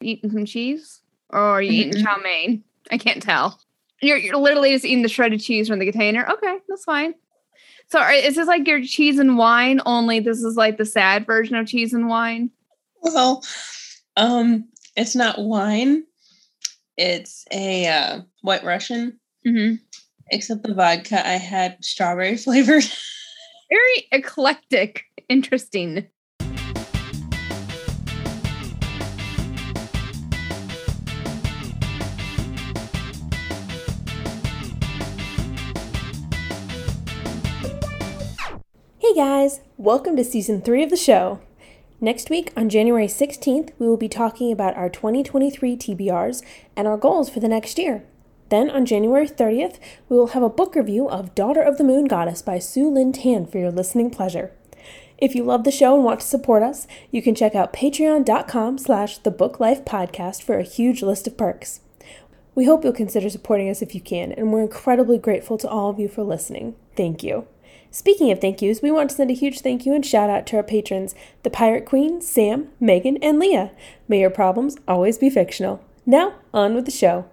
Eating some cheese? Or are you eating chow mein? I can't tell. You're, you're literally just eating the shredded cheese from the container. Okay, that's fine. So are, is this like your cheese and wine? Only this is like the sad version of cheese and wine. Well, um, it's not wine. It's a uh, White Russian. Mm-hmm. Except the vodka, I had strawberry flavored. Very eclectic. Interesting. Hey guys, welcome to season 3 of the show. Next week, on January 16th, we will be talking about our 2023 TBRs and our goals for the next year. Then, on January 30th, we will have a book review of Daughter of the Moon Goddess by Sue Lynn Tan for your listening pleasure. If you love the show and want to support us, you can check out patreon.com slash the book life podcast for a huge list of perks. We hope you'll consider supporting us if you can, and we're incredibly grateful to all of you for listening. Thank you. Speaking of thank yous, we want to send a huge thank you and shout out to our patrons, the Pirate Queen, Sam, Megan, and Leah. May your problems always be fictional. Now, on with the show.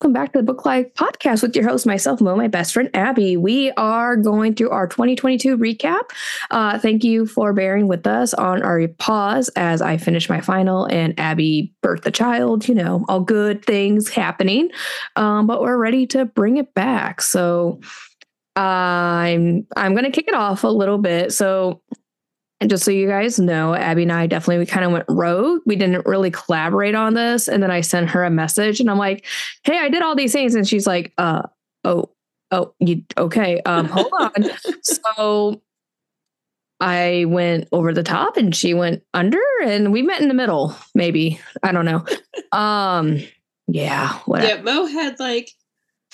Welcome back to the Book Life podcast with your host, myself, Mo, my best friend, Abby. We are going through our 2022 recap. Uh, thank you for bearing with us on our pause as I finish my final and Abby birthed a child, you know, all good things happening. Um, but we're ready to bring it back. So, I'm I'm gonna kick it off a little bit. So and just so you guys know, Abby and I definitely we kind of went rogue. We didn't really collaborate on this. And then I sent her a message and I'm like, hey, I did all these things. And she's like, uh, oh, oh, you okay. Um, hold on. so I went over the top and she went under and we met in the middle, maybe. I don't know. Um, yeah, whatever. Yeah, Mo had like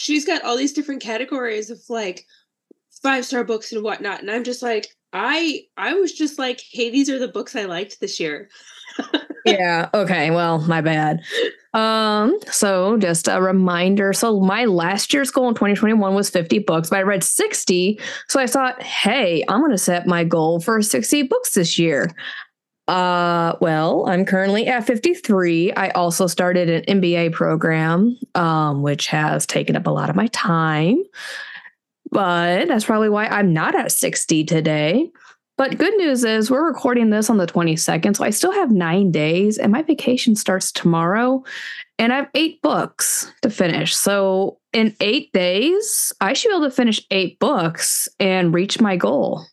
she's got all these different categories of like five star books and whatnot. And I'm just like, I I was just like, hey, these are the books I liked this year. yeah. Okay. Well, my bad. Um, so just a reminder. So my last year's goal in 2021 was 50 books, but I read 60. So I thought, hey, I'm gonna set my goal for 60 books this year. Uh, well, I'm currently at 53. I also started an MBA program, um, which has taken up a lot of my time. But that's probably why I'm not at 60 today. But good news is we're recording this on the 22nd, so I still have nine days, and my vacation starts tomorrow. And I have eight books to finish. So in eight days, I should be able to finish eight books and reach my goal.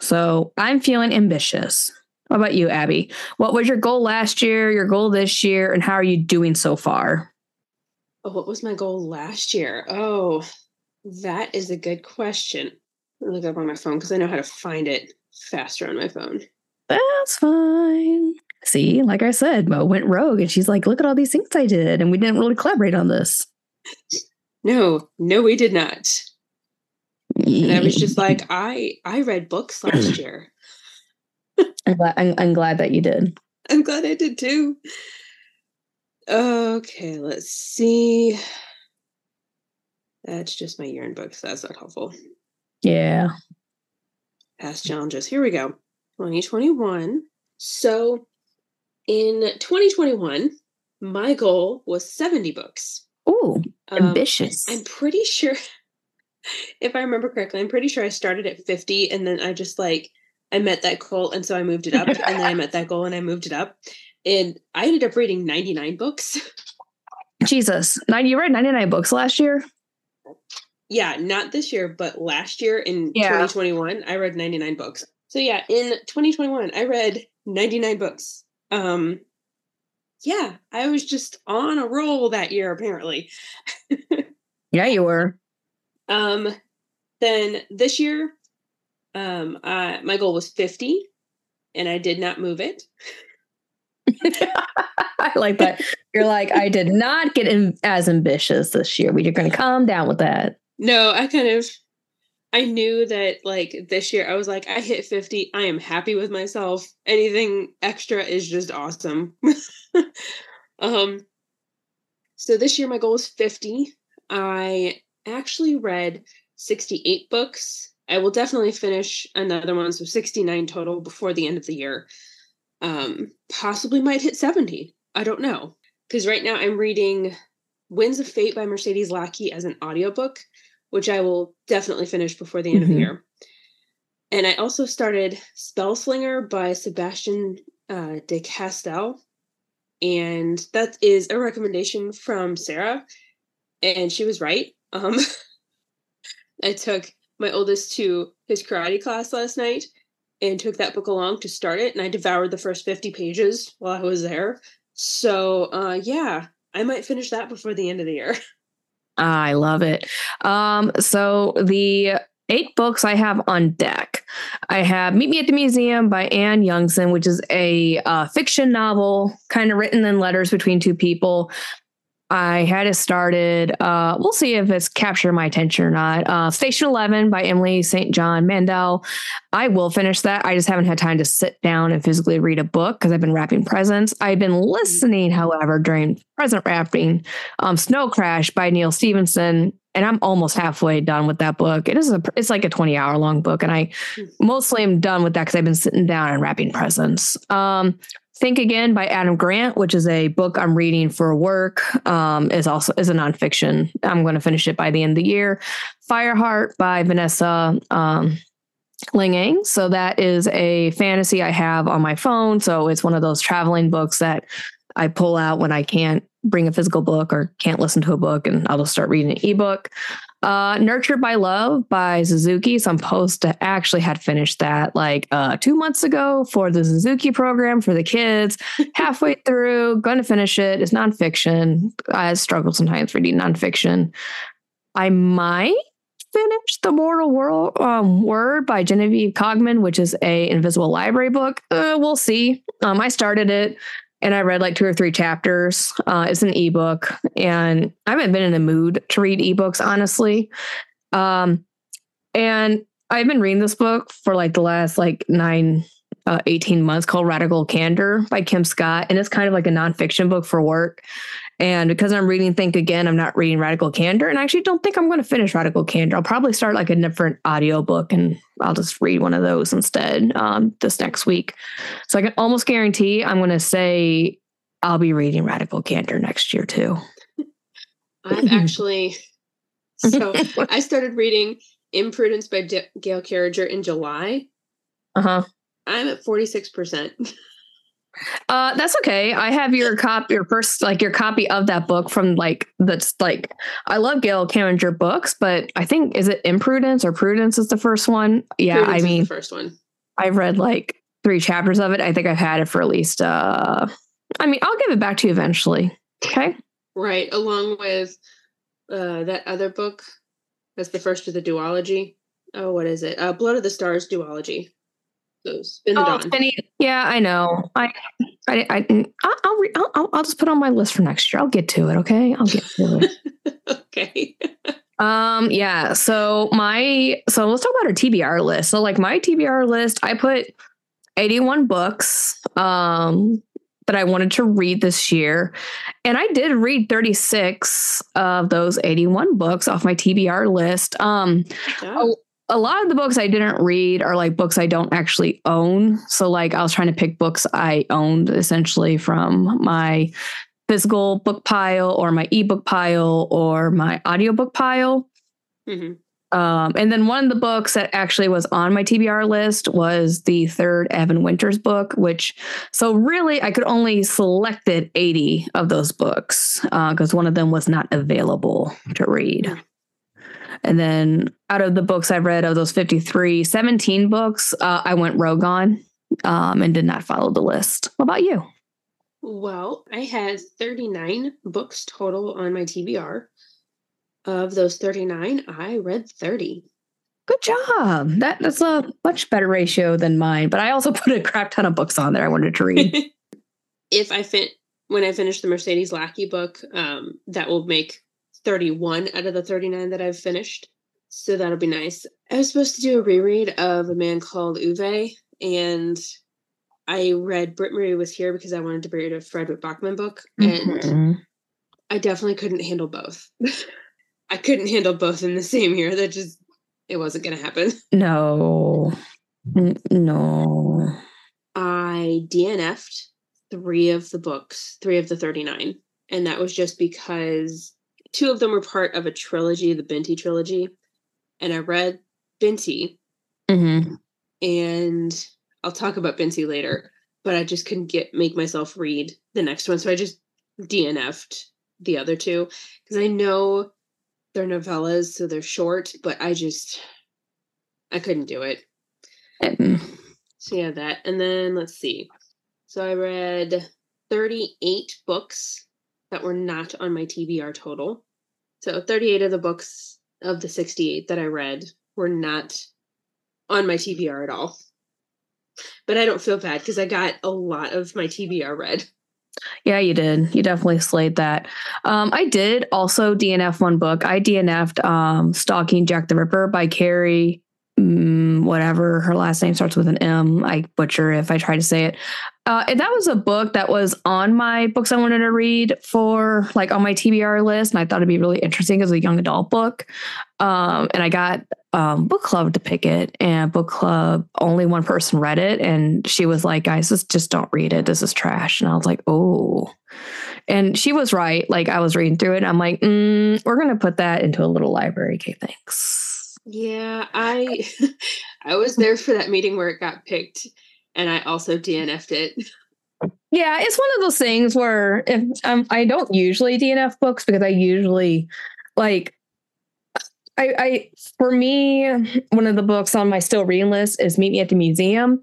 So I'm feeling ambitious. What about you, Abby? What was your goal last year, your goal this year, and how are you doing so far? Oh, what was my goal last year? Oh, that is a good question. Look up on my phone because I know how to find it faster on my phone. That's fine. See, like I said, Mo went rogue and she's like, look at all these things I did. And we didn't really collaborate on this. No, no, we did not. And I was just like, I I read books last year. I'm glad, I'm, I'm glad that you did. I'm glad I did too. Okay, let's see. That's just my year in books. That's not helpful. Yeah. Past challenges. Here we go. 2021. So in 2021, my goal was 70 books. Oh, ambitious. Um, I'm pretty sure, if I remember correctly, I'm pretty sure I started at 50 and then I just like I met that goal, and so I moved it up, and then I met that goal, and I moved it up, and I ended up reading 99 books. Jesus, nine! You read 99 books last year. Yeah, not this year, but last year in yeah. 2021, I read 99 books. So yeah, in 2021, I read 99 books. Um, yeah, I was just on a roll that year, apparently. yeah, you were. Um, then this year, um, I, my goal was 50 and I did not move it. I like that. You're like, I did not get in, as ambitious this year. We're going to calm down with that. No, I kind of, I knew that like this year, I was like, I hit 50. I am happy with myself. Anything extra is just awesome. um, so this year, my goal is 50. I actually read 68 books I will definitely finish another one, so 69 total before the end of the year. um, possibly might hit 70. I don't know. Because right now I'm reading Winds of Fate by Mercedes Lackey as an audiobook, which I will definitely finish before the end Mhm. of the year. And I also started Spellslinger by Sebastian uh, de Castell. And that is a recommendation from Sarah. And she was right. Um, I took my oldest to his karate class last night and took that book along to start it. And I devoured the first 50 pages while I was there. So, uh, yeah, I might finish that before the end of the year. I love it. Um, so the eight books I have on deck, I have Meet Me at the Museum by Anne Youngson, which is a uh, fiction novel, kind of written in letters between two people. I had it started. Uh, we'll see if it's captured my attention or not. Uh, Station Eleven by Emily St. John Mandel. I will finish that. I just haven't had time to sit down and physically read a book because I've been wrapping presents. I've been listening, however, during present wrapping um, Snow Crash by Neal Stephenson, and I'm almost halfway done with that book. It is a it's like a 20 hour long book, and I mostly am done with that because I've been sitting down and wrapping presents. Um, Think Again by Adam Grant, which is a book I'm reading for work, um, is also is a nonfiction. I'm going to finish it by the end of the year. Fireheart by Vanessa um, Linging. So that is a fantasy I have on my phone. So it's one of those traveling books that I pull out when I can't bring a physical book or can't listen to a book, and I'll just start reading an ebook. Uh, Nurtured by Love by Suzuki. So I'm supposed to actually had finished that like uh, two months ago for the Suzuki program for the kids. Halfway through, going to finish it. It's nonfiction. I struggle sometimes reading nonfiction. I might finish the Mortal World um, Word by Genevieve Cogman, which is a Invisible Library book. Uh, we'll see. Um, I started it and I read like two or three chapters. Uh, it's an ebook, and I haven't been in the mood to read ebooks, honestly. Um, and I've been reading this book for like the last like nine, uh, 18 months called Radical Candor by Kim Scott. And it's kind of like a nonfiction book for work. And because I'm reading Think Again, I'm not reading Radical Candor. And I actually don't think I'm going to finish Radical Candor. I'll probably start like a different audiobook and I'll just read one of those instead um, this next week. So I can almost guarantee I'm going to say I'll be reading Radical Candor next year too. I've actually, so I started reading Imprudence by D- Gail Carriger in July. Uh huh. I'm at 46%. Uh, that's okay. I have your cop, your first, like your copy of that book from like that's like I love Gail Carriger books, but I think is it Imprudence or Prudence is the first one. Yeah, Prudence I mean, first one. I've read like three chapters of it. I think I've had it for at least. uh I mean, I'll give it back to you eventually. Okay. Right, along with uh, that other book. That's the first of the duology. Oh, what is it? Uh, Blood of the Stars duology. So Spin Oh, Dawn. Spinny- Yeah, I know. I, I, I, I'll, I'll, re- I'll, just put on my list for next year. I'll get to it. Okay, I'll get to it. okay. Um, yeah. So my so let's talk about our TBR list. So like my TBR list, I put 81 books um that I wanted to read this year. And I did read 36 of those 81 books off my TBR list. Um Oh, a lot of the books I didn't read are like books I don't actually own. So like I was trying to pick books I owned essentially from my physical book pile or my ebook pile or my audiobook pile. mhm. Um, and then one of the books that actually was on my TBR list was the third Evan Winters book, which so really I could only selected 80 of those books because one of them was not available to read. And then out of the books I've read of those 53, 17 books, uh, I went rogue on um, and did not follow the list. What about you? Well, I had 39 books total on my TBR. Of those 39, I read 30. Good job. That that's a much better ratio than mine. But I also put a crap ton of books on there I wanted to read. if I fin when I finish the Mercedes Lackey book, um, that will make 31 out of the 39 that I've finished. So that'll be nice. I was supposed to do a reread of a man called Ove, and I read Britt Marie was here because I wanted to read a Fredrik Backman book, and Mhm. I definitely couldn't handle both. I couldn't handle both in the same year. That just it wasn't going to happen. No. No. I DNF'd three of the books, three of the 39. And that was just because two of them were part of a trilogy, the Binti trilogy. And I read Binti, Mm-hmm. and I'll talk about Binti later, but I just couldn't get make myself read the next one. So I just DNF'd the other two because I know they're novellas, so they're short, but I just I couldn't do it. Mm-hmm. So yeah, that. And then let's see. So I read 38 books that were not on my TBR total. So 38 of the books of the 68 that I read were not on my TBR at all. But I don't feel bad because I got a lot of my TBR read. Yeah, you did. You definitely slayed that. Um, I did also DNF one book. I DNF'd um, Stalking Jack the Ripper by Kerri, mm, whatever her last name starts with an M. I butcher if I try to say it. Uh, and that was a book that was on my books I wanted to read for like on my TBR list. And I thought it'd be really interesting as a young adult book. Um, and I got um, book club to pick it, and book club only one person read it, and she was like, "Guys, just just don't read it. This is trash." And I was like, "Oh," and she was right. Like I was reading through it, I'm like, mm, "We're gonna put that into a little library." Okay, thanks. Yeah, I I was there for that meeting where it got picked, and I also DNF'd it. Yeah, it's one of those things where if um, I don't usually DNF books because I usually like I, I for me one of the books on my still reading list is Meet Me at the Museum.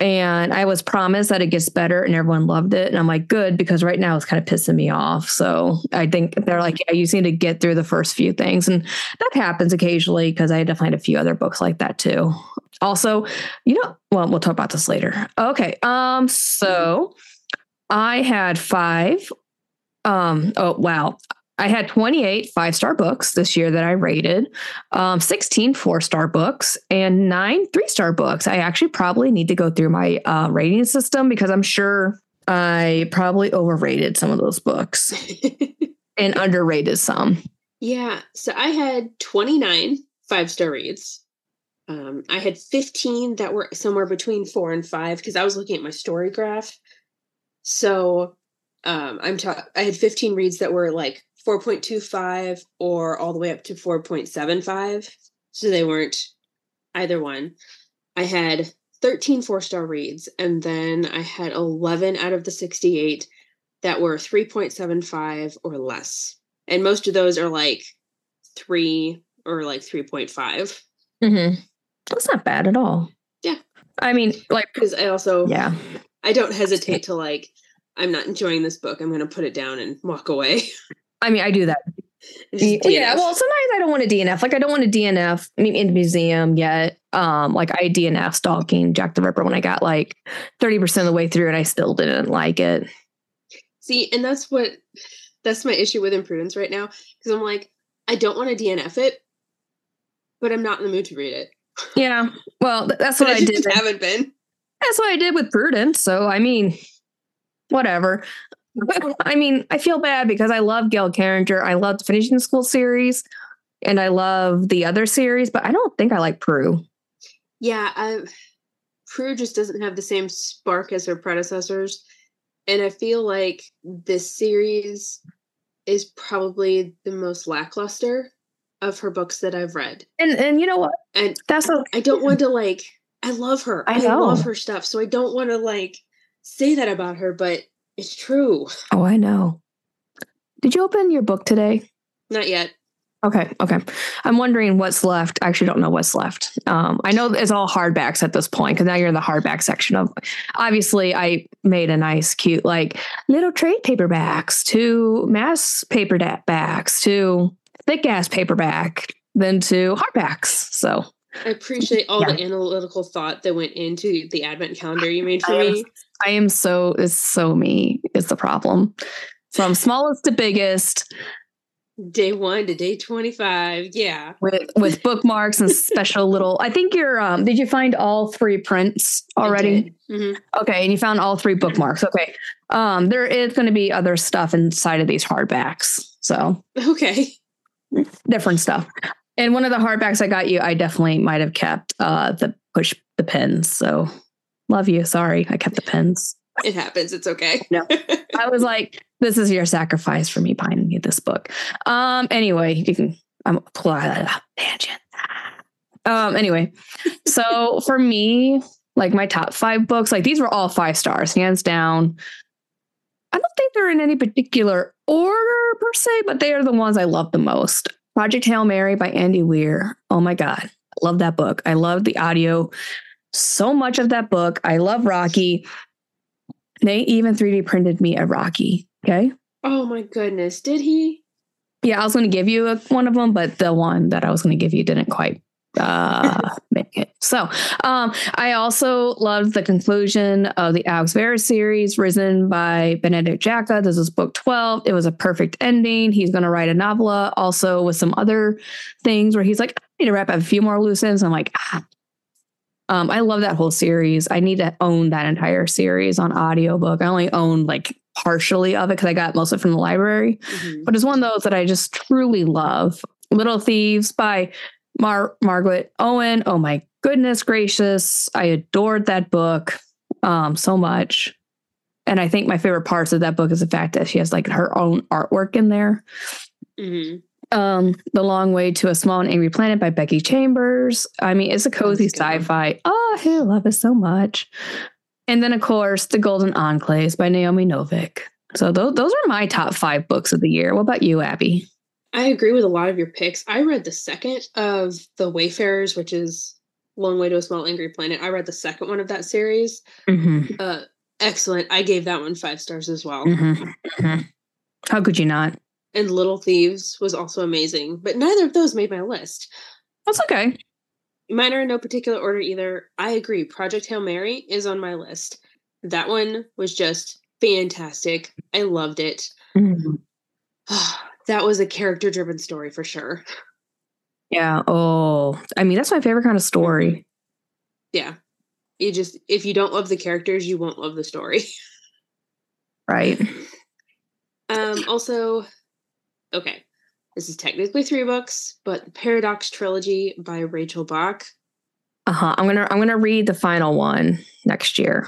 And I was promised that it gets better and everyone loved it. And I'm like, good, because right now it's kind of pissing me off. So I think they're like, yeah, you just need to get through the first few things. And that happens occasionally because I had a few other books like that too. Also, you know, well, we'll talk about this later. Okay. Um, so I had five. Um, oh wow. I had 28 five star books this year that I rated, um, 16 four star books, and nine three star books. I actually probably need to go through my uh, rating system because I'm sure I probably overrated some of those books and underrated some. yeah, so I had 29 five star reads. Um, I had 15 that were somewhere between four and five because I was looking at my story graph. So um, I'm ta- I had 15 reads that were like 4.25 or all the way up to 4.75. So they weren't either one. I had 13 four star reads, and then I had 11 out of the 68 that were 3.75 or less. And most of those are like three or like 3.5. Mm-hmm. That's not bad at all. Yeah. I mean, like, Because I also, yeah. I don't hesitate to like, I'm not enjoying this book. I'm going to put it down and walk away. I mean, I do that Just yeah, well, sometimes I don't want to DNF. Like I don't want to DNF I mean, in the museum yet. Um, like I DNF stalking Jack the Ripper when I got like 30% of the way through and I still didn't like it. See, and that's what that's my issue with imprudence right now. Because I'm like, I don't want to DNF it, but I'm not in the mood to read it. Yeah. Well, that's what I I did. haven't been. That's what I did with Prudence. So I mean, whatever. I mean, I feel bad because I love Gail Carriger. I loved finishing the school series and I love the other series, but I don't think I like Prue. Yeah, I Prue just doesn't have the same spark as her predecessors. And I feel like this series is probably the most lackluster of her books that I've read. And and you know what? And That's. I don't want to like I love her. I I, love her stuff. So I don't want to like say that about her, but it's true. Oh, I know. Did you open your book today? Not yet. Okay, okay. I'm wondering what's left. I actually don't know what's left. Um, I know it's all hardbacks at this point because now you're in the hardback section of. Obviously, I made a nice, cute, like little trade paperbacks to mass paperbacks to thick ass paperback, then to hardbacks. So I appreciate all Yeah. the analytical thought that went into the advent calendar you made for I am- me. I am so it's so me is the problem. From smallest to biggest, Day one to day 25. Yeah. with with bookmarks and special little. I think you're. Um, did you find all three prints already? hmm Okay, and you found all three bookmarks. Okay. Um, there is going to be other stuff inside of these hardbacks. So Okay. different stuff. And one of the hardbacks I got you, I definitely might have kept uh the push the pins. So Love you. Sorry, I kept the pins. It happens. It's okay. No. I was like, this is your sacrifice for me buying me this book. Um, anyway, you can I'm tangent. Um, anyway, so for me, like my top five books, like these were all five stars, hands down. I don't think they're in any particular order per se, but they are the ones I love the most. Project Hail Mary by Andy Weir. Oh my God. Love that book. I love the audio so much of that book. I love Rocky. They even 3D printed me a Rocky. Okay. Oh my goodness. Did he? Yeah, I was going to give you a, one of them, but the one that I was going to give you didn't quite uh, make it. So, um, I also loved the conclusion of the Alex Verus series, written by Benedict Jacka. This is book 12. It was a perfect ending. He's going to write a novella also with some other things where he's like, I need to wrap up a few more loose ends. I'm like, ah. Um, I love that whole series. I need to own that entire series on audiobook. I only own like partially of it because I got most of it from the library, mm-hmm. but it's one of those that I just truly love. Little Thieves by Mar- Margaret Owen. Oh my goodness gracious. I adored that book um, so much. And I think my favorite parts of that book is the fact that she has like her own artwork in there. Mm-hmm. Um, The Long Way to a Small and Angry Planet by Becky Chambers. I mean, it's a cozy sci-fi. Oh, I love it so much. And then, of course, The Golden Enclaves by Naomi Novik. So those, those are my top five books of the year. What about you, Abby? I agree with a lot of your picks. I read the second of The Wayfarers, which is Long Way to a Small Angry Planet. I read the second one of that series. Mm-hmm. Uh, excellent. I gave that one five stars as well. Mm-hmm. Mm-hmm. How could you not? And Little Thieves was also amazing, but neither of those made my list. That's okay. Mine are in no particular order either. I agree. Project Hail Mary is on my list. That one was just fantastic. I loved it. That was a character driven story for sure. Yeah. Oh, I mean, that's my favorite kind of story. Yeah. You just, if you don't love the characters, you won't love the story. Right. Um, also, okay, this is technically three books, but Paradox Trilogy by Rachel Bach. Uh-huh. I'm gonna I'm gonna read the final one next year.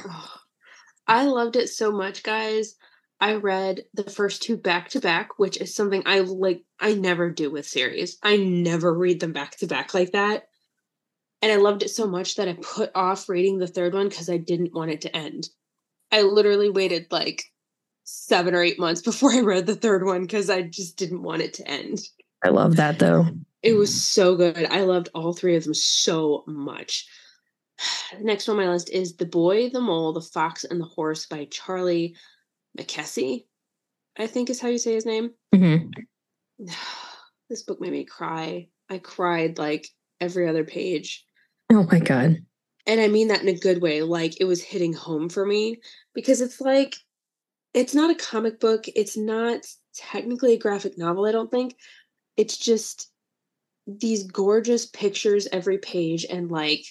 I loved it so much, guys. I read the first two back to back, which is something I like I never do with series. I never read them back to back like that. And I loved it so much that I put off reading the third one because I didn't want it to end. I literally waited like seven or eight months before I read the third one because I just didn't want it to end. I love that though. It was so good. I loved all three of them so much. Next on my list is The Boy, the Mole, the Fox, and the Horse by Charlie Mackesy, I think is how you say his name. Mm-hmm. This book made me cry. I cried like every other page. Oh my God. And I mean that in a good way. Like it was hitting home for me because it's like, it's not a comic book. It's not technically a graphic novel, I don't think. It's just these gorgeous pictures every page and like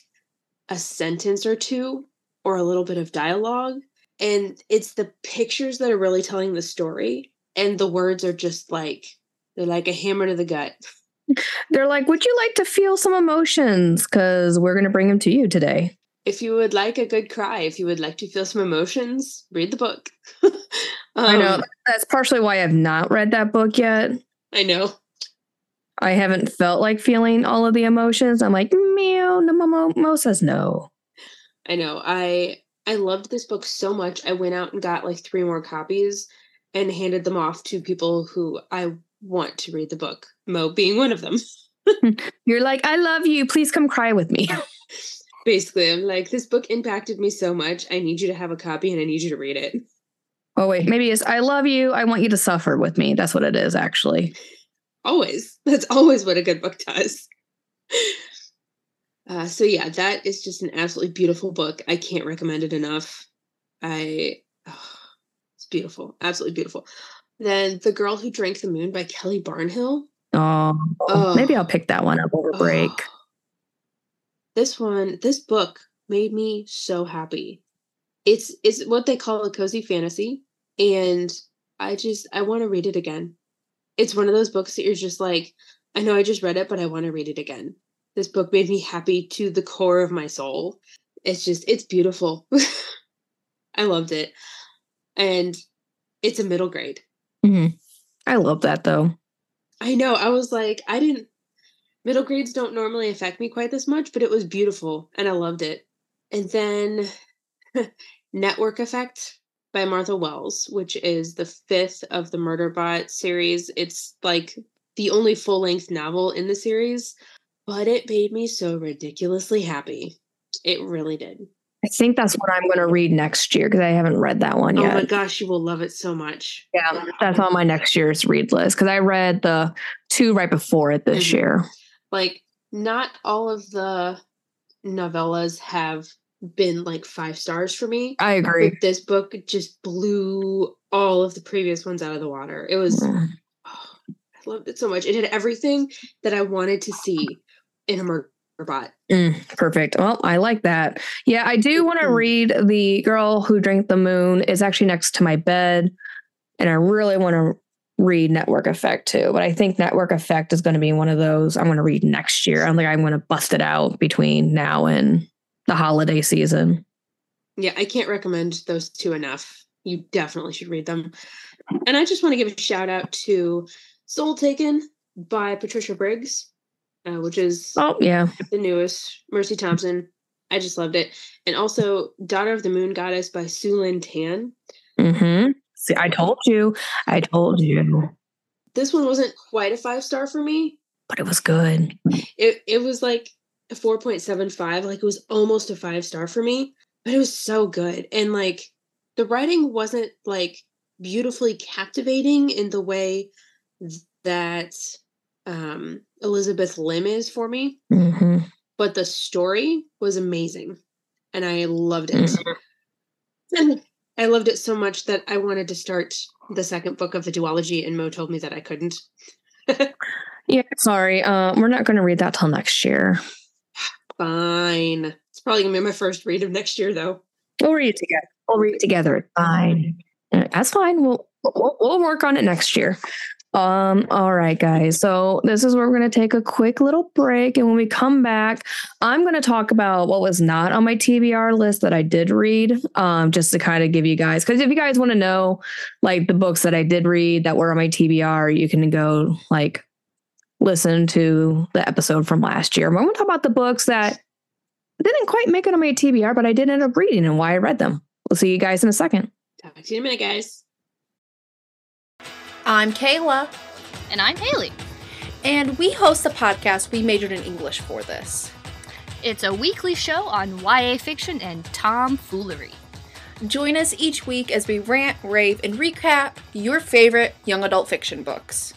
a sentence or two or a little bit of dialogue and it's the pictures that are really telling the story and the words are just like they're like a hammer to the gut. They're like would you like to feel some emotions? Because we're going to bring them to you today. If you would like a good cry if you would like to feel some emotions read the book. Um, i know. Um, that's partially why i've not read that book yet. I know. I haven't felt like feeling all of the emotions. I'm like meow no mo, mo says no. I know. I I loved this book so much. I went out and got like three more copies and handed them off to people who I want to read the book, Mo being one of them. You're like, I love you. Please come cry with me. Basically, I'm like, this book impacted me so much. I need you to have a copy and I need you to read it. Oh, wait. Maybe it's, I love you. I want you to suffer with me. That's what it is, actually. Always. That's always what a good book does. Uh, so yeah, that is just an absolutely beautiful book. I can't recommend it enough. I, oh, it's beautiful, absolutely beautiful. Then The Girl Who Drank the Moon by Kelly Barnhill. Oh, oh maybe I'll pick that one up over break. Oh. This one, this book made me so happy. It's it's what they call a cozy fantasy, and I just I want to read it again. It's one of those books that you're just like, I know I just read it, but I want to read it again. This book made me happy to the core of my soul. it's just it's beautiful. I loved it. And it's a middle grade. hmm I love that though. I know. I was like, I didn't middle grades don't normally affect me quite this much, but it was beautiful and I loved it. And then Network Effect by Martha Wells, which is the fifth of the Murderbot series. It's like the only full length novel in the series, but it made me so ridiculously happy. It really did. I think that's what I'm going to read next year because I haven't read that one Oh yet. Oh my gosh, you will love it so much. Yeah, that's on my next year's read list because I read the two right before it this Mhm. year. Like, not all of the novellas have been like five stars for me. I agree. But this book just blew all of the previous ones out of the water. It was, Mm. oh, I loved it so much. It had everything that I wanted to see in a murder bot. Mm, perfect. Well, I like that. Yeah, I do want to Mhm. read The Girl Who Drank the Moon. It's actually next to my bed. And I really want to read Network Effect too. But I think Network Effect is going to be one of those I'm going to read next year. I'm like, I'm going to bust it out between now and the holiday season. Yeah, I can't recommend those two enough. You definitely should read them. And I just want to give a shout out to Soul Taken by Patricia Briggs, uh, which is Oh, yeah. the newest Mercy Thompson. I just loved it. And also Daughter of the Moon Goddess by Sue Lynn Tan. Mm-hmm. See, I told you. I told you. This one wasn't quite a five star for me. But it was good. It it was like a 4.75, like it was almost a five star for me, but it was so good. And like the writing wasn't like beautifully captivating in the way that um Elizabeth Lim is for me, Mm-hmm. but the story was amazing and I loved it. Mhm. And I loved it so much that I wanted to start the second book of the duology, and Mo told me that I couldn't. Yeah, sorry. Uh, we're not going to read that till next year. Fine. It's probably gonna be my first read of next year, though. We'll read it together. We'll read it together. It's fine. That's fine. We'll, we'll we'll work on it next year. Um. All right, guys. So this is where we're to take a quick little break, and when we come back, I'm to talk about what was not on my TBR list that I did read. Um, just to kind of give you guys, because if you guys want to know, like the books that I did read that were on my TBR, you can go like listen to the episode from last year. But I'm to talk about the books that didn't quite make it on my TBR, but I did end up reading and why I read them. We'll see you guys in a second. Talk to you in a minute, guys. I'm Kayla, And I'm Haley. and we host a podcast. We majored in English for this. It's a weekly show on YA fiction and tomfoolery. Join us each week as we rant, rave, and recap your favorite young adult fiction books.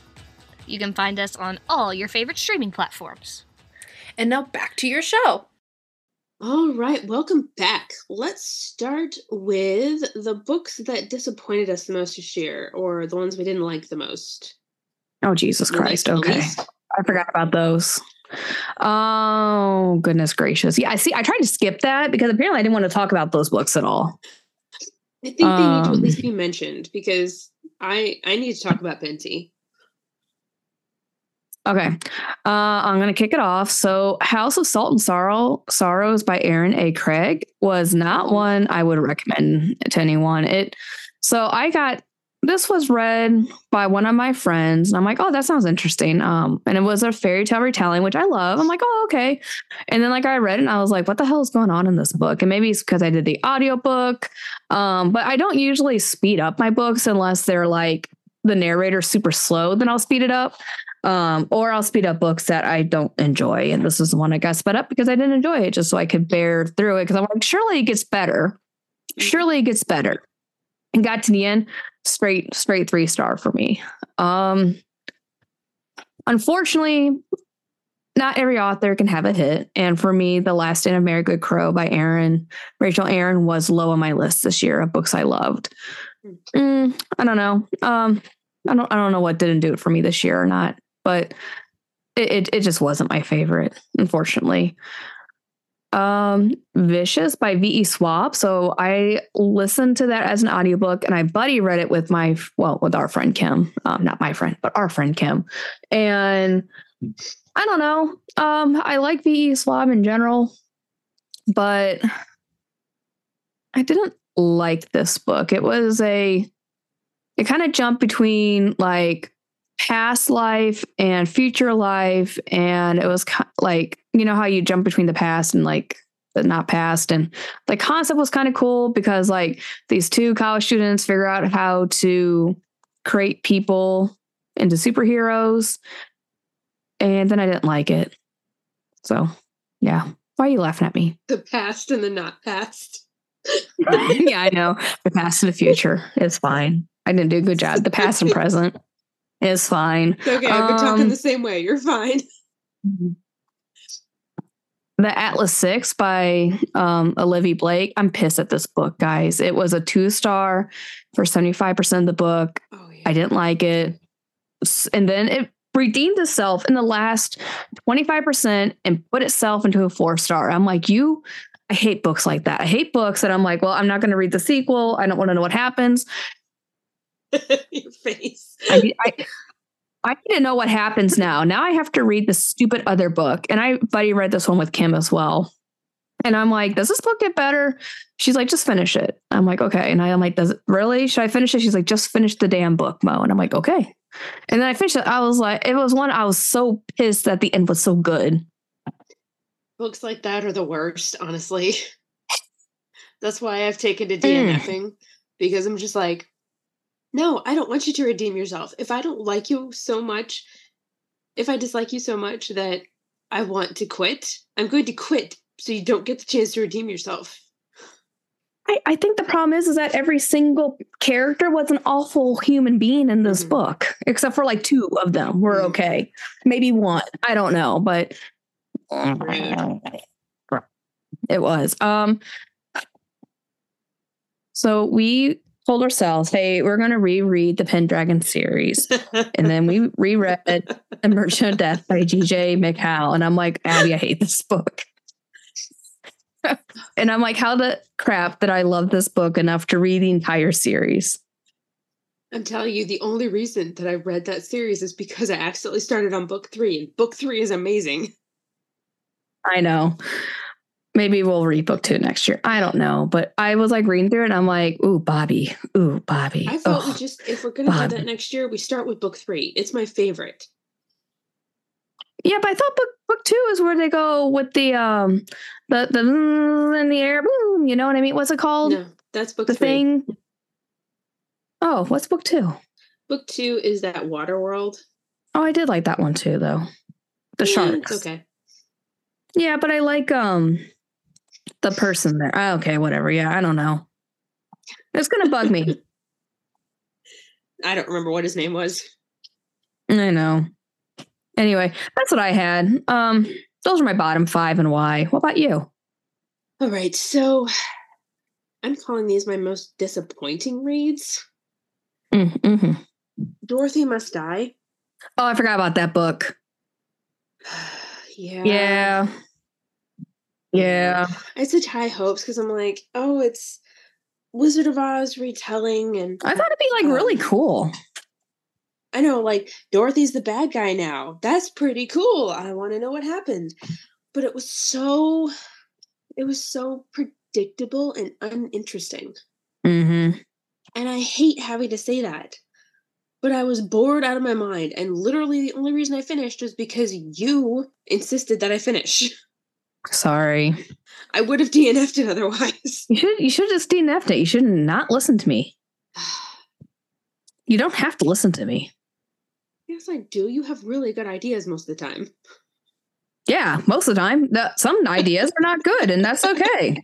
You can find us on all your favorite streaming platforms. And now back to your show. All right, welcome back. Let's start with the books that disappointed us the most this year, or the ones we didn't like the most. Oh, Jesus We Christ. Okay. I forgot about those. Oh, goodness gracious. Yeah, I see. I tried to skip that because apparently I didn't want to talk about those books at all. I think they need to at Um, least be mentioned because I I need to talk about Binti. Okay. Uh, I'm going to kick it off. So, House of Salt and Sorrow, Sorrows by Erin A. Craig was not one I would recommend to anyone. It so I got this was read by one of my friends, and I'm like, oh, that sounds interesting. Um, and it was a fairy tale retelling, which I love. I'm like, oh, okay. And then like I read it and I was like, what the hell is going on in this book? And maybe it's because I did the audiobook. Um, but I don't usually speed up my books unless they're like the narrator super slow, then I'll speed it up um, or I'll speed up books that I don't enjoy. And this is the one I got sped up because I didn't enjoy it, just so I could bear through it. Because I'm like, surely it gets better. Surely it gets better. And got to the end, straight, straight three star for me. Um, unfortunately, not every author can have a hit. And for me, The Last in of Mary Good Crow by Aaron, Rachel Aaron was low on my list this year of books I loved. Mm, I don't know. Um, I don't I don't know what didn't do it for me this year or not, but it it, it just wasn't my favorite, unfortunately. Um, Vicious by V.E. Schwab. So I listened to that as an audiobook and I buddy read it with my well, with our friend Kim. Um, not my friend, but our friend Kim. And I don't know. Um, I like V.E. Schwab in general, but I didn't like this book. It was a it kind of jumped between like past life and future life and it was ki- like you know how you jump between the past and like the not past and the concept was kind of cool because like these two college students figure out how to create people into superheroes and then I didn't like it. So, yeah. Why are you laughing at me? The past and the not past. yeah, I know. The past and the future is fine. I didn't do a good job. The past and present is fine. It's okay, I've been talking Um, the same way. You're fine. The Atlas Six by um, Olivia Blake. I'm pissed at this book, guys. It was a two star for 75% of the book. Oh yeah. I didn't like it. And then it redeemed itself in the last 25% and put itself into a four star. I'm like, you, I hate books like that. I hate books that I'm like, well, I'm not going to read the sequel. I don't want to know what happens. Your face. I, I, I need to know what happens now. Now I have to read the stupid other book. And I buddy read this one with Kim as well. And I'm like, does this book get better? She's like, just finish it. I'm like, okay. And I'm like, does it really? Should I finish it? She's like, just finish the damn book, Mo. And I'm like, okay. And then I finished it. I was like, it was one I was so pissed that the end was so good. Books like that are the worst, honestly. That's why I've taken to Mm. DNFing because I'm just like, no, I don't want you to redeem yourself. If I don't like you so much, if I dislike you so much that I want to quit, I'm going to quit so you don't get the chance to redeem yourself. I, I think the problem is is that every single character was an awful human being in this Mhm. book, except for like two of them were Mhm. okay. Maybe one. I don't know, but it was. Um so we told ourselves, hey, we're gonna reread the Pendragon series. And then we reread The Merchant of Death by DJ MacHale. And I'm like, Abby, I hate this book. and I'm like, how the crap that I love this book enough to read the entire series? I'm telling you, the only reason that I read that series is because I accidentally started on book three, and book three is amazing. I know. Maybe we'll read book two next year. I don't know. But I was like reading through it and I'm like, ooh, Bobby. Ooh, Bobby. I thought we just, if we're going to do that next year, we start with book three. It's my favorite. Yeah, but I thought book book two is where they go with the um the the in the air boom, you know what I mean? What's it called? No, that's book the three. thing. Oh, what's book two? Book two is that water world. Oh, I did like that one too, though. The Eh, sharks. Okay. Yeah, but I like um the person there. Ah, Okay, whatever. Yeah, I don't know. It's gonna bug me. I don't remember what his name was. I know. Anyway, that's what I had. Um, those are my bottom five and why. What about you? All right, so I'm calling these my most disappointing reads. Mm, mhm. Dorothy Must Die. Oh, I forgot about that book. yeah. Yeah. Yeah. I had such high hopes because I'm like, oh, it's Wizard of Oz retelling, and I thought it'd be like really Um, cool. I know, like Dorothy's the bad guy now. That's pretty cool. I want to know what happened. But it was so, it was so predictable and uninteresting. Mm-hmm. And I hate having to say that. But I was bored out of my mind. And literally the only reason I finished was because you insisted that I finish. Sorry. I would have DNF'd it otherwise. You should you should just DNF'd it. You should not listen to me. You don't have to listen to me. yes, I do. You have really good ideas most of the time. Yeah, most of the time. The, some ideas are not good, and that's okay.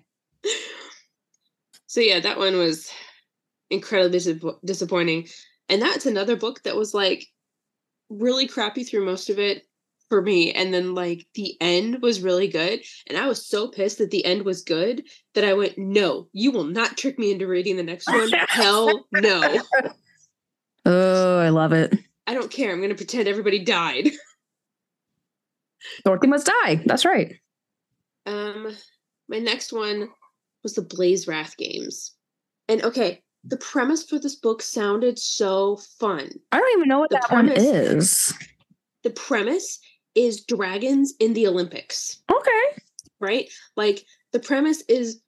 So yeah, that one was incredibly dis- disappointing. And that's another book that was like really crappy through most of it for me. And then like the end was really good. And I was so pissed that the end was good that I went, no, you will not trick me into reading the next one. Hell no. Oh, I love it. I don't care. I'm going to pretend everybody died. Dorothy must die. That's right. Um, my next one was the Blazewrath games. And okay, the premise for this book sounded so fun. I don't even know what The that one is. The premise is dragons in the Olympics, Okay. right? Like the premise is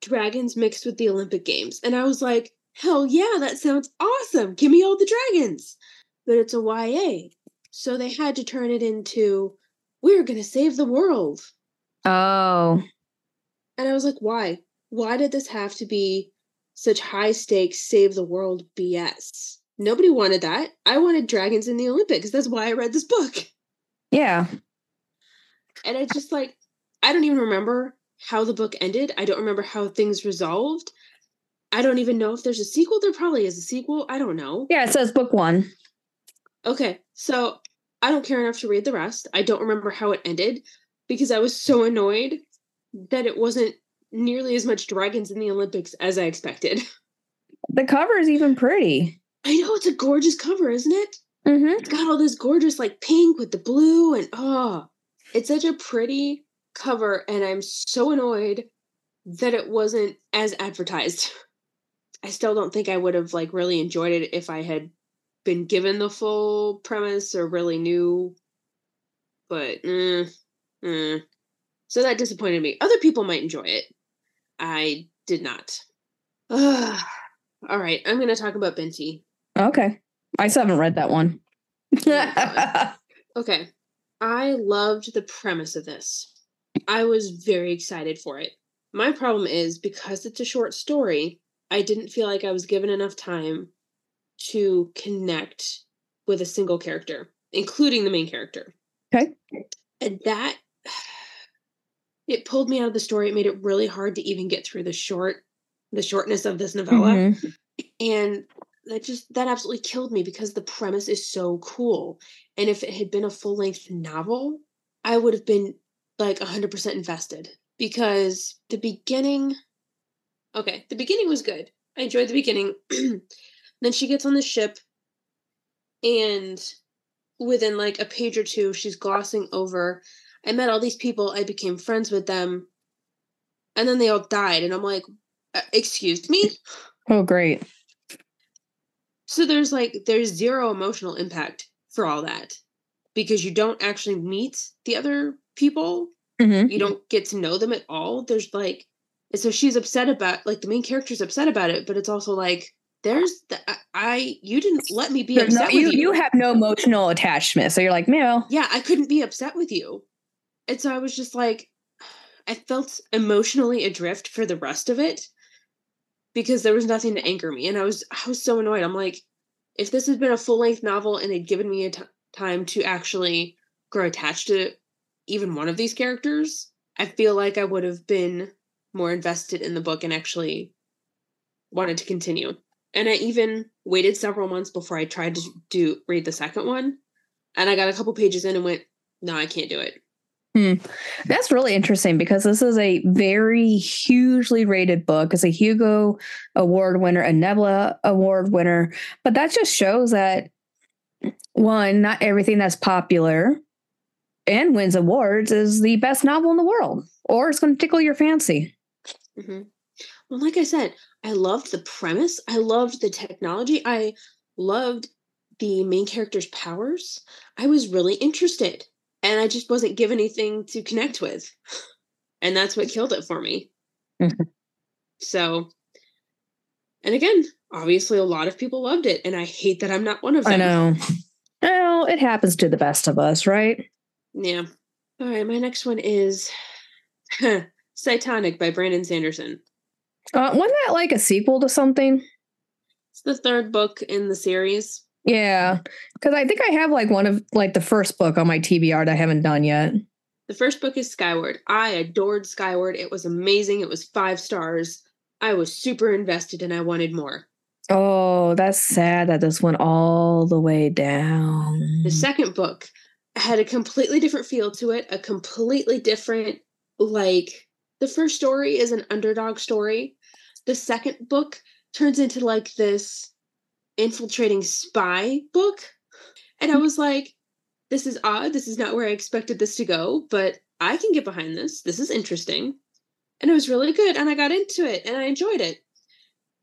dragons mixed with the Olympic Games. And I was like, hell yeah, that sounds awesome. Give me all the dragons. But it's a YA. So they had to turn it into, we're going to save the world. Oh, And I was like, why? Why did this have to be such high stakes, save the world BS? Nobody wanted that. I wanted dragons in the Olympics. That's why I read this book. Yeah. And I just like, I don't even remember how the book ended. I don't remember how things resolved. I don't even know if there's a sequel. There probably is a sequel. I don't know. Yeah, it says book one. Okay, so I don't care enough to read the rest. I don't remember how it ended because I was so annoyed that it wasn't nearly as much dragons in the Olympics as I expected. The cover is even pretty. I know it's a gorgeous cover, isn't it? Mm-hmm. It's got all this gorgeous like pink with the blue and oh, it's such a pretty cover and I'm so annoyed that it wasn't as advertised. I still don't think I would have like really enjoyed it if I had been given the full premise or really knew but mm, mm. so that disappointed me. Other people might enjoy it. I did not. Ugh. All right, I'm going to talk about Binti. Okay. I still haven't read that one. Okay. I loved the premise of this. I was very excited for it. My problem is because it's a short story, I didn't feel like I was given enough time to connect with a single character, including the main character. Okay. And that it pulled me out of the story. It made it really hard to even get through the short the shortness of this novella Mhm. and that just that absolutely killed me because the premise is so cool and if it had been a full-length novel i would have been like 100% invested because the beginning okay the beginning was good. I enjoyed the beginning. Then she gets on the ship and within like a page or two she's glossing over i met all these people i became friends with them and then they all died and i'm like "Uh, excuse me? Oh, great. So there's like there's zero emotional impact for all that because you don't actually meet the other people. Mhm. You don't get to know them at all. There's like so she's upset about like the main character's upset about it, but it's also like there's the, I, I you didn't let me be There's no- upset you, with you. you have no emotional attachment. So you're like, no. yeah, I couldn't be upset with you. And so I was just like I felt emotionally adrift for the rest of it because there was nothing to anchor me and I was I was so annoyed. I'm like if this had been a full-length novel and they'd given me a t- time to actually grow attached to even one of these characters, I feel like I would have been more invested in the book and actually wanted to continue. And I even waited several months before I tried to do read the second one. And I got a couple pages in and went, no, I can't do it. That's really interesting because this is a very hugely rated book. It's a Hugo Award winner, a Nebula Award winner. But that just shows that one, not everything that's popular and wins awards is the best novel in the world, or it's going to tickle your fancy. hmm Well, like I said, I loved the premise. I loved the technology. I loved the main character's powers. I was really interested, and I just wasn't given anything to connect with, and that's what killed it for me. Mhm. So, and again, obviously, a lot of people loved it, and I hate that I'm not one of them. I know. Well, it happens to the best of us, right? Yeah. All right, my next one is Cytonic by Brandon Sanderson. Uh, wasn't that like a sequel to something? It's the third book in the series. Yeah, because I think I have like one of like the first book on my TBR that I haven't done yet. The first book is Skyward. I adored Skyward. It was amazing. It was five stars. I was super invested and I wanted more. Oh, that's sad that this went all the way down. The second book had a completely different feel to it, a completely different, like, the first story is an underdog story. The second book turns into like this infiltrating spy book. And I was like, this is odd. This is not where I expected this to go, but I can get behind this. This is interesting. And it was really good. And I got into it and I enjoyed it.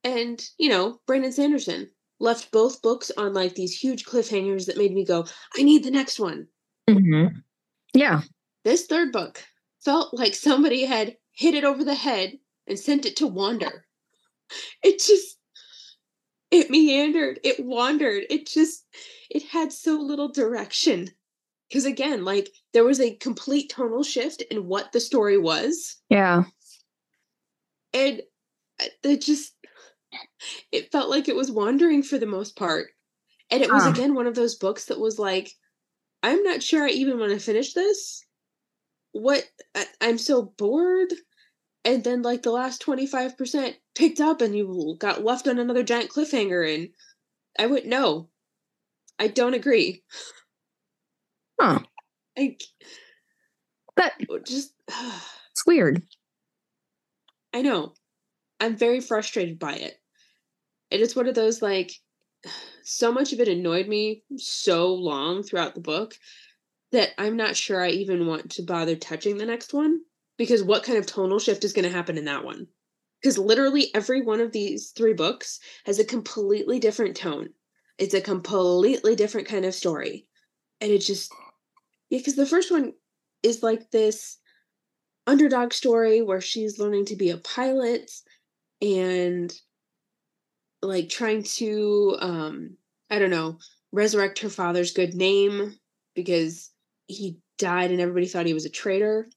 And, you know, Brandon Sanderson left both books on like these huge cliffhangers that made me go, I need the next one. Mhm. Yeah. This third book felt like somebody had hit it over the head and sent it to wander. It just it meandered, it wandered, it just it had so little direction. Because again, like there was a complete tonal shift in what the story was. Yeah. And uh, it just it felt like it was wandering for the most part. And it was Huh. again one of those books that was like, I'm not sure I even want to finish this. What I, I'm so bored. And then like the last 25% picked up and you got left on another giant cliffhanger and I would no. I don't agree. Huh. I That just it's weird. I know. I'm very frustrated by it. And it's one of those like so much of it annoyed me so long throughout the book that I'm not sure I even want to bother touching the next one because what kind of tonal shift is going to happen in that one? Because literally every one of these three books has a completely different tone. It's a completely different kind of story. And it just, yeah, because the first one is like this underdog story where she's learning to be a pilot and like trying to um i don't know resurrect her father's good name because he died and everybody thought he was a traitor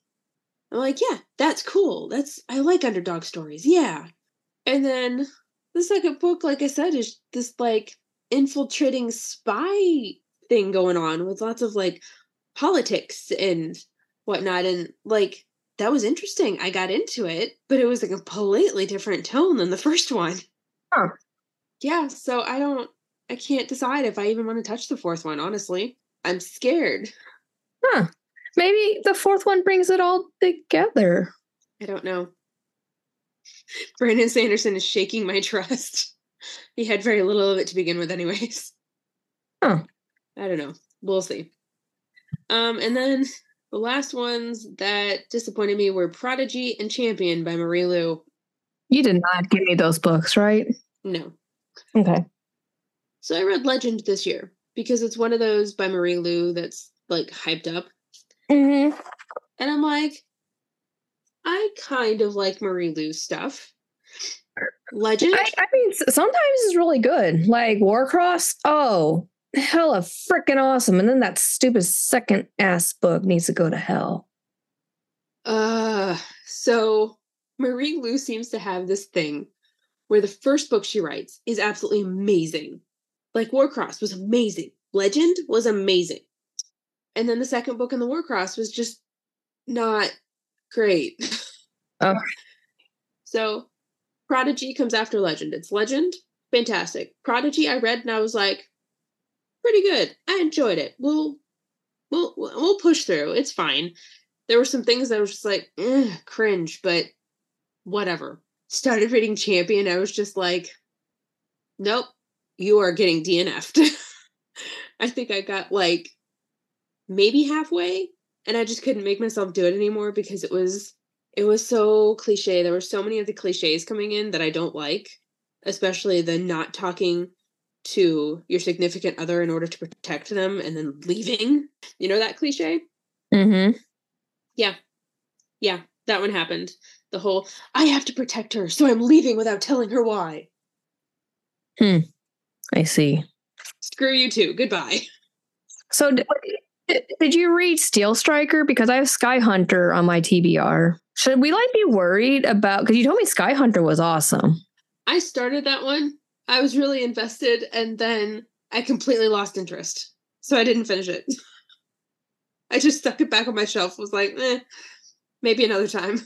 i'm like yeah that's cool. That's i like underdog stories. Yeah. And then the second book like i said is this like infiltrating spy thing going on with lots of like politics and whatnot. And like that was interesting. I got into it but it was a completely different tone than the first one. Huh. yeah so i don't i can't decide if i even want to touch the fourth one honestly. I'm scared. Huh. Maybe the fourth one brings it all together. i don't know brandon sanderson is shaking my trust he had very little of it to begin with anyways Huh. i don't know we'll see um and then the last ones that disappointed me were prodigy and champion by Marie Lu You did not give me those books, right? no Okay. So I read Legend this year because it's one of those by Marie Lu that's like hyped up. Mm-hmm. And I'm like, I kind of like Marie Lu's stuff. Legend? I, I mean, sometimes it's really good. Like Warcross, oh, hella freaking awesome. And then that stupid second ass book needs to go to hell. Uh so Marie Lu seems to have this thing where the first book she writes is absolutely amazing. Like Warcross was amazing. Legend was amazing. And then the second book in the Warcross was just not great. Oh. So Prodigy comes after Legend. It's Legend, fantastic. Prodigy I read and I was like pretty good. I enjoyed it. We'll we'll we'll push through. It's fine there were some things that I was just like, cringe, but whatever. Started reading Champion. I was just like, nope, you are getting DNF'd. I think I got like maybe halfway and I just couldn't make myself do it anymore because it was it was so cliche. There were so many of the cliches coming in that I don't like, especially the not talking to your significant other in order to protect them and then leaving. You know that cliche? Mm-hmm. Yeah. Yeah, that one happened. The whole I have to protect her, so I'm leaving without telling her why. Hmm. I see. Screw you too. Goodbye. So d- did you read Steelstriker? Because I have Skyhunter on my TBR. Should we like be worried about because you told me Skyhunter was awesome. I started that one. I was really invested and then I completely lost interest. So I didn't finish it. I just stuck it back on my shelf. Was like, eh, maybe another time.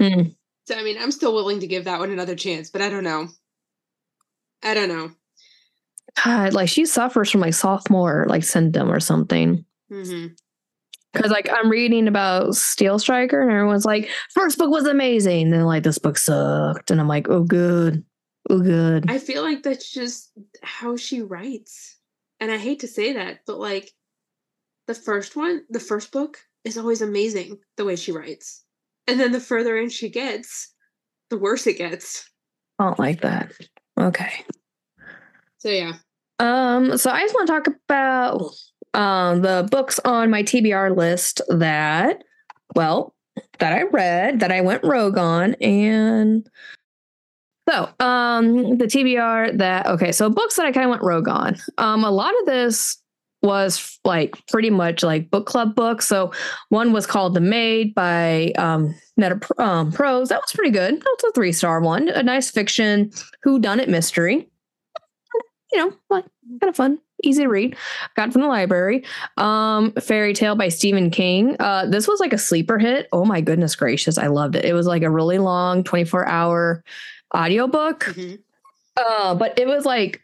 Hmm. So I mean, I'm still willing to give that one another chance, but I don't know. I don't know. God, like she suffers from like sophomore like syndrome or something. Hmm Because like I'm reading about Steelstriker and everyone's like, first book was amazing. Then like this book sucked. And I'm like, oh good. Oh good. I feel like that's just how she writes. And I hate to say that, but like the first one, the first book is always amazing the way she writes. And then the further in she gets, the worse it gets. I don't like that. Okay. So yeah. Um, so I just want to talk about um the books on my TBR list that, well, that I read that I went rogue on. And so um the TBR that okay, so books that I kind of went rogue on. Um a lot of this was like pretty much like book club books. So one was called The Maid by um, Nita um, Prose. That was pretty good. That was a three star one. A nice fiction, who done it mystery. You know, like, kind of fun, easy to read. Got from the library. Um, Fairy Tale by Stephen King. Uh, this was like a sleeper hit. Oh my goodness gracious, I loved it. It was like a really long 24 hour audiobook. Mm-hmm. Uh, but it was like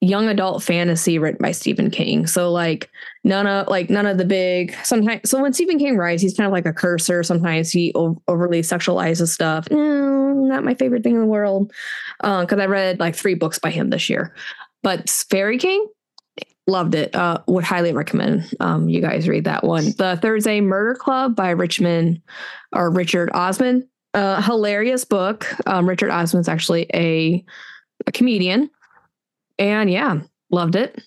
young adult fantasy written by Stephen King. So like none of like none of the big sometimes so when Stephen King writes, he's kind of like a cursor. Sometimes he o- overly sexualizes stuff. Mm, not my favorite thing in the world. because I read like three books by him this year. But Fairy King, loved it. Uh, would highly recommend um, you guys read that one. The Thursday Murder Club by Richmond or Richard Osman. Uh, hilarious book. Um, Richard Osman's actually a, a comedian and yeah, loved it.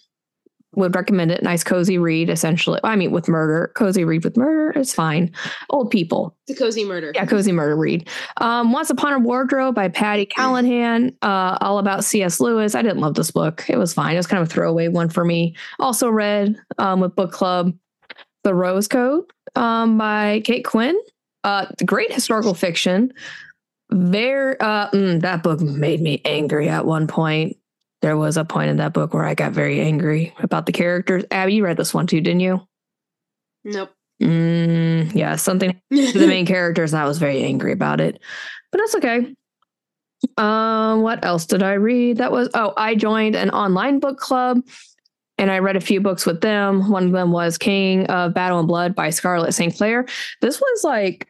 Would recommend it. Nice cozy read, essentially. I mean, with murder, cozy read with murder is fine. Old people. It's a cozy murder. Yeah, cozy murder read. Um, Once Upon a Wardrobe by Patti Callahan. Uh, all about C.S. Lewis. I didn't love this book. It was fine. It was kind of a throwaway one for me. Also read um, with book club The Rose Code um, by Kate Quinn. Uh, great historical fiction. Very uh, mm, that book made me angry at one point there was a point in that book where I got very angry about the characters. Abby, you read this one too, didn't you? Nope. Mm, yeah, something to the main characters, and I was very angry about it. But that's okay. Um, what else did I read? That was oh, I joined an online book club and I read a few books with them. One of them was King of Battle and Blood by Scarlett St. Clair. This was like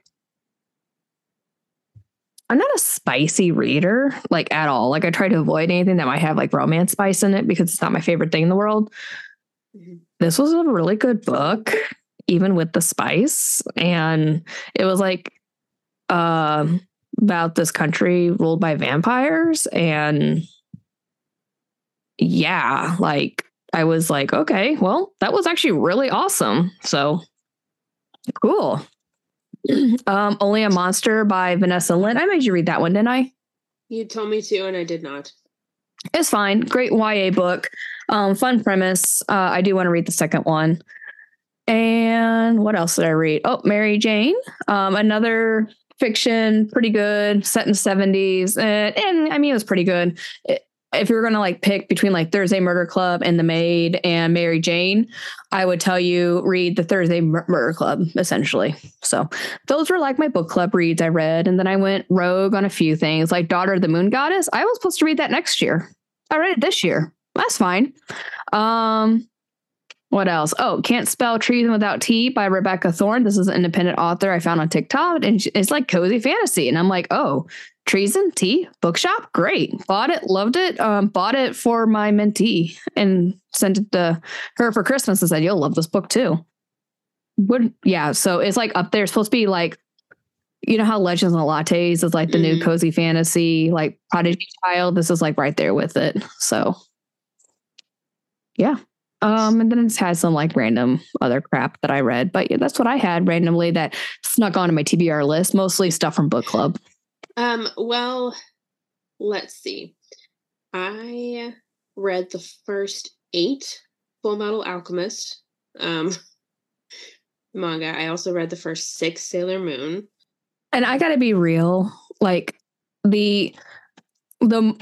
I'm not a spicy reader, like at all. Like I try to avoid anything that might have like romance spice in it because it's not my favorite thing in the world. Mm-hmm. This was a really good book, even with the spice. And it was like um about this country ruled by vampires. And yeah, like I was like, okay, well, that was actually really awesome. So cool. um, Only a Monster by Vanessa Len. I made you read that one, didn't I? You told me to, and I did not. It's fine. Great YA book. Um, fun premise. Uh, I do want to read the second one. And what else did I read? Oh, Mary Jane. Um, another fiction, pretty good, set in the 70s. And, and I mean, it was pretty good. It, if you're going to like pick between like Thursday Murder Club and The Maid and Mary Jane, I would tell you read the Thursday Mur- Murder Club essentially. So those were like my book club reads I read. And then I went rogue on a few things like Daughter of the Moon Goddess. I was supposed to read that next year. I read it this year. That's fine. Um, what else? Oh, Can't Spell Treason Without Tea by Rebecca Thorne. This is an independent author I found on TikTok, and it's like cozy fantasy. And I'm like, oh, treason tea bookshop great. Bought it loved it um, bought it for my mentee and sent it to her for christmas and said you'll love this book too. Would yeah so it's like up there. It's supposed to be like you know how legends and lattes is like the new Mhm. cozy fantasy like prodigy child? This is like right there with it so. Yeah um and then it's had some like random other crap that i read but yeah that's what i had randomly that snuck onto my tbr list mostly stuff from book club Um, well, let's see. I read the first eight Fullmetal Alchemist um manga. I also read the first six Sailor Moon. And I got to be real, like the the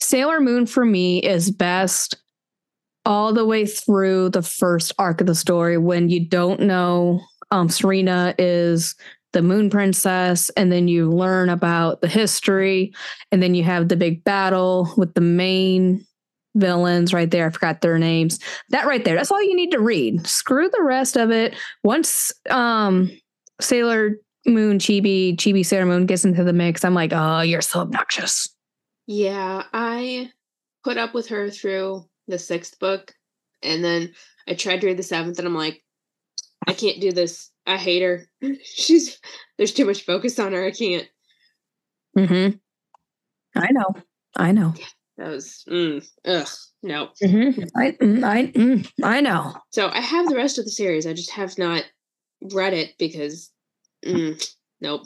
Sailor Moon for me is best all the way through the first arc of the story when you don't know um Serena is the moon princess and then you learn about the history and then you have the big battle with the main villains right there. I forgot their names. That right there that's all you need to read. Screw the rest of it. Once um sailor moon chibi chibi sailor moon gets into the mix i'm like oh you're so obnoxious. Yeah, I put up with her through the sixth book, and then I tried to read the seventh, and I'm like, I can't do this. I hate her. She's there's too much focus on her. I can't. mm-hmm i know i know That was mm, ugh no. mm-hmm. I, mm, I, mm, I know So I have the rest of the series. I just have not read it because mm, Nope.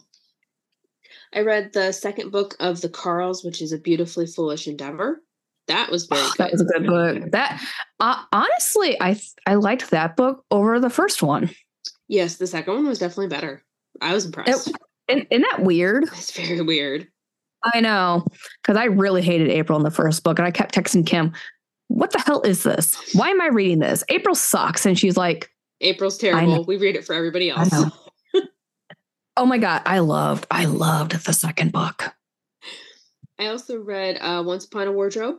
I read the second book of The Carls, which is a beautifully foolish endeavor. That was very good. That was a good book. That uh, honestly, I I liked that book over the first one. Yes, the second one was definitely better. I was impressed. Isn't, isn't that weird? it's very weird. I know, because I really hated April in the first book, and I kept texting Kim, "What the hell is this? Why am I reading this? April sucks." And she's like, April's terrible. We read it for everybody I else. know. "Oh my god, I loved, I loved the second book." I also read uh, Once Upon a Wardrobe.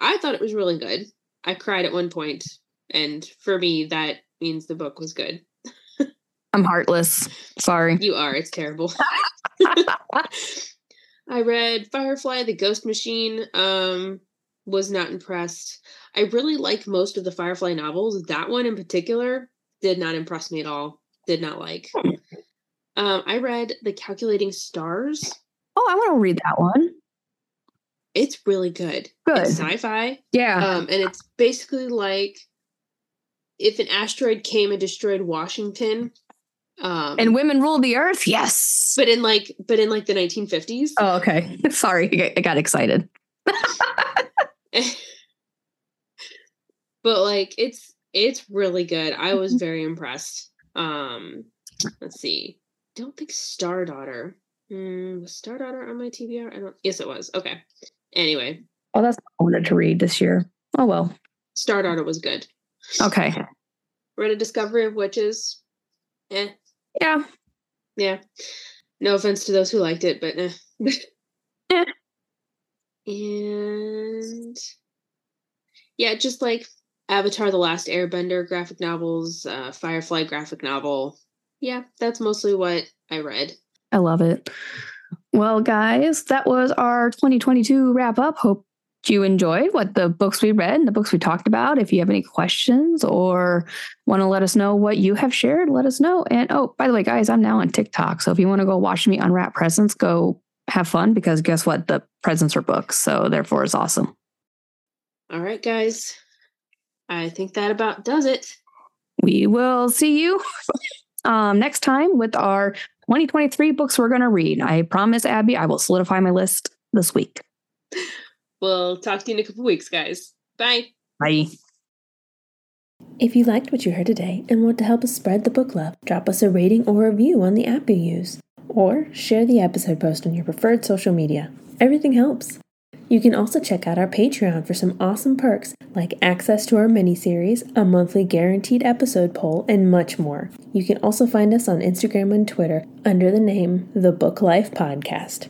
I thought it was really good. I cried at one point, and for me, that means the book was good. I'm heartless. Sorry. You are. It's terrible. I read Firefly, The Ghost Machine. Um, was not impressed. I really like most of the Firefly novels. That one in particular did not impress me at all. Did not like. Um, I read The Calculating Stars. Oh, I want to read that one. It's really good. Good. It's sci-fi. Yeah. Um, and it's basically like if an asteroid came and destroyed Washington. Um, and women rule the earth. Yes. but in like but in like the 1950s. oh, okay. Sorry, I got- excited. but like it's it's really good. I was very impressed. Um, let's see. Don't think Star Daughter. Hmm, was Star Daughter on my TBR? I don't. Yes, it was. Okay. Anyway, Oh, that's what I wanted to read this year. Oh well. Star Daughter was good. Okay. Read a Discovery of Witches. Eh, Yeah. yeah. No offense to those who liked it, but eh. Yeah. And yeah, just like Avatar: The Last Airbender graphic novels, uh, Firefly graphic novel. Yeah, that's mostly what I read. I love it. Well, guys, that was our 2022 wrap up. Hope you enjoyed what the books we read and the books we talked about. If you have any questions or want to let us know what you have shared, let us know. And oh, by the way, guys, I'm now on TikTok. So if you want to go watch me unwrap presents, go have fun because guess what? The presents are books. So therefore, it's awesome. All right, guys. I think that about does it. We will see you um, next time with our 2023 books we're going to read. I promise, Abby, I will solidify my list this week. We'll talk to you in a couple weeks, guys. Bye. Bye. If you liked what you heard today and want to help us spread the book love, drop us a rating or review on the app you use, or share the episode post on your preferred social media. Everything helps. You can also check out our Patreon for some awesome perks like access to our mini-series, a monthly guaranteed episode poll, and much more. You can also find us on Instagram and Twitter under the name The Book Life Podcast.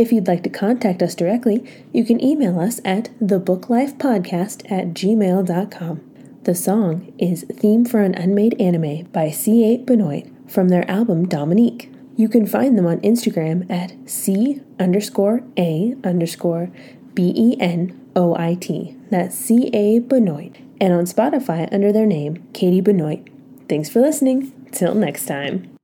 If you'd like to contact us directly, you can email us at thebooklifepodcast at gmail.com. The song is Theme for an Unmade Anime by C8 Benoit from their album Dominique. You can find them on Instagram at C underscore A underscore B E N O I T. That's C A Benoit. And on Spotify under their name, Katie Benoit. Thanks for listening. Till next time.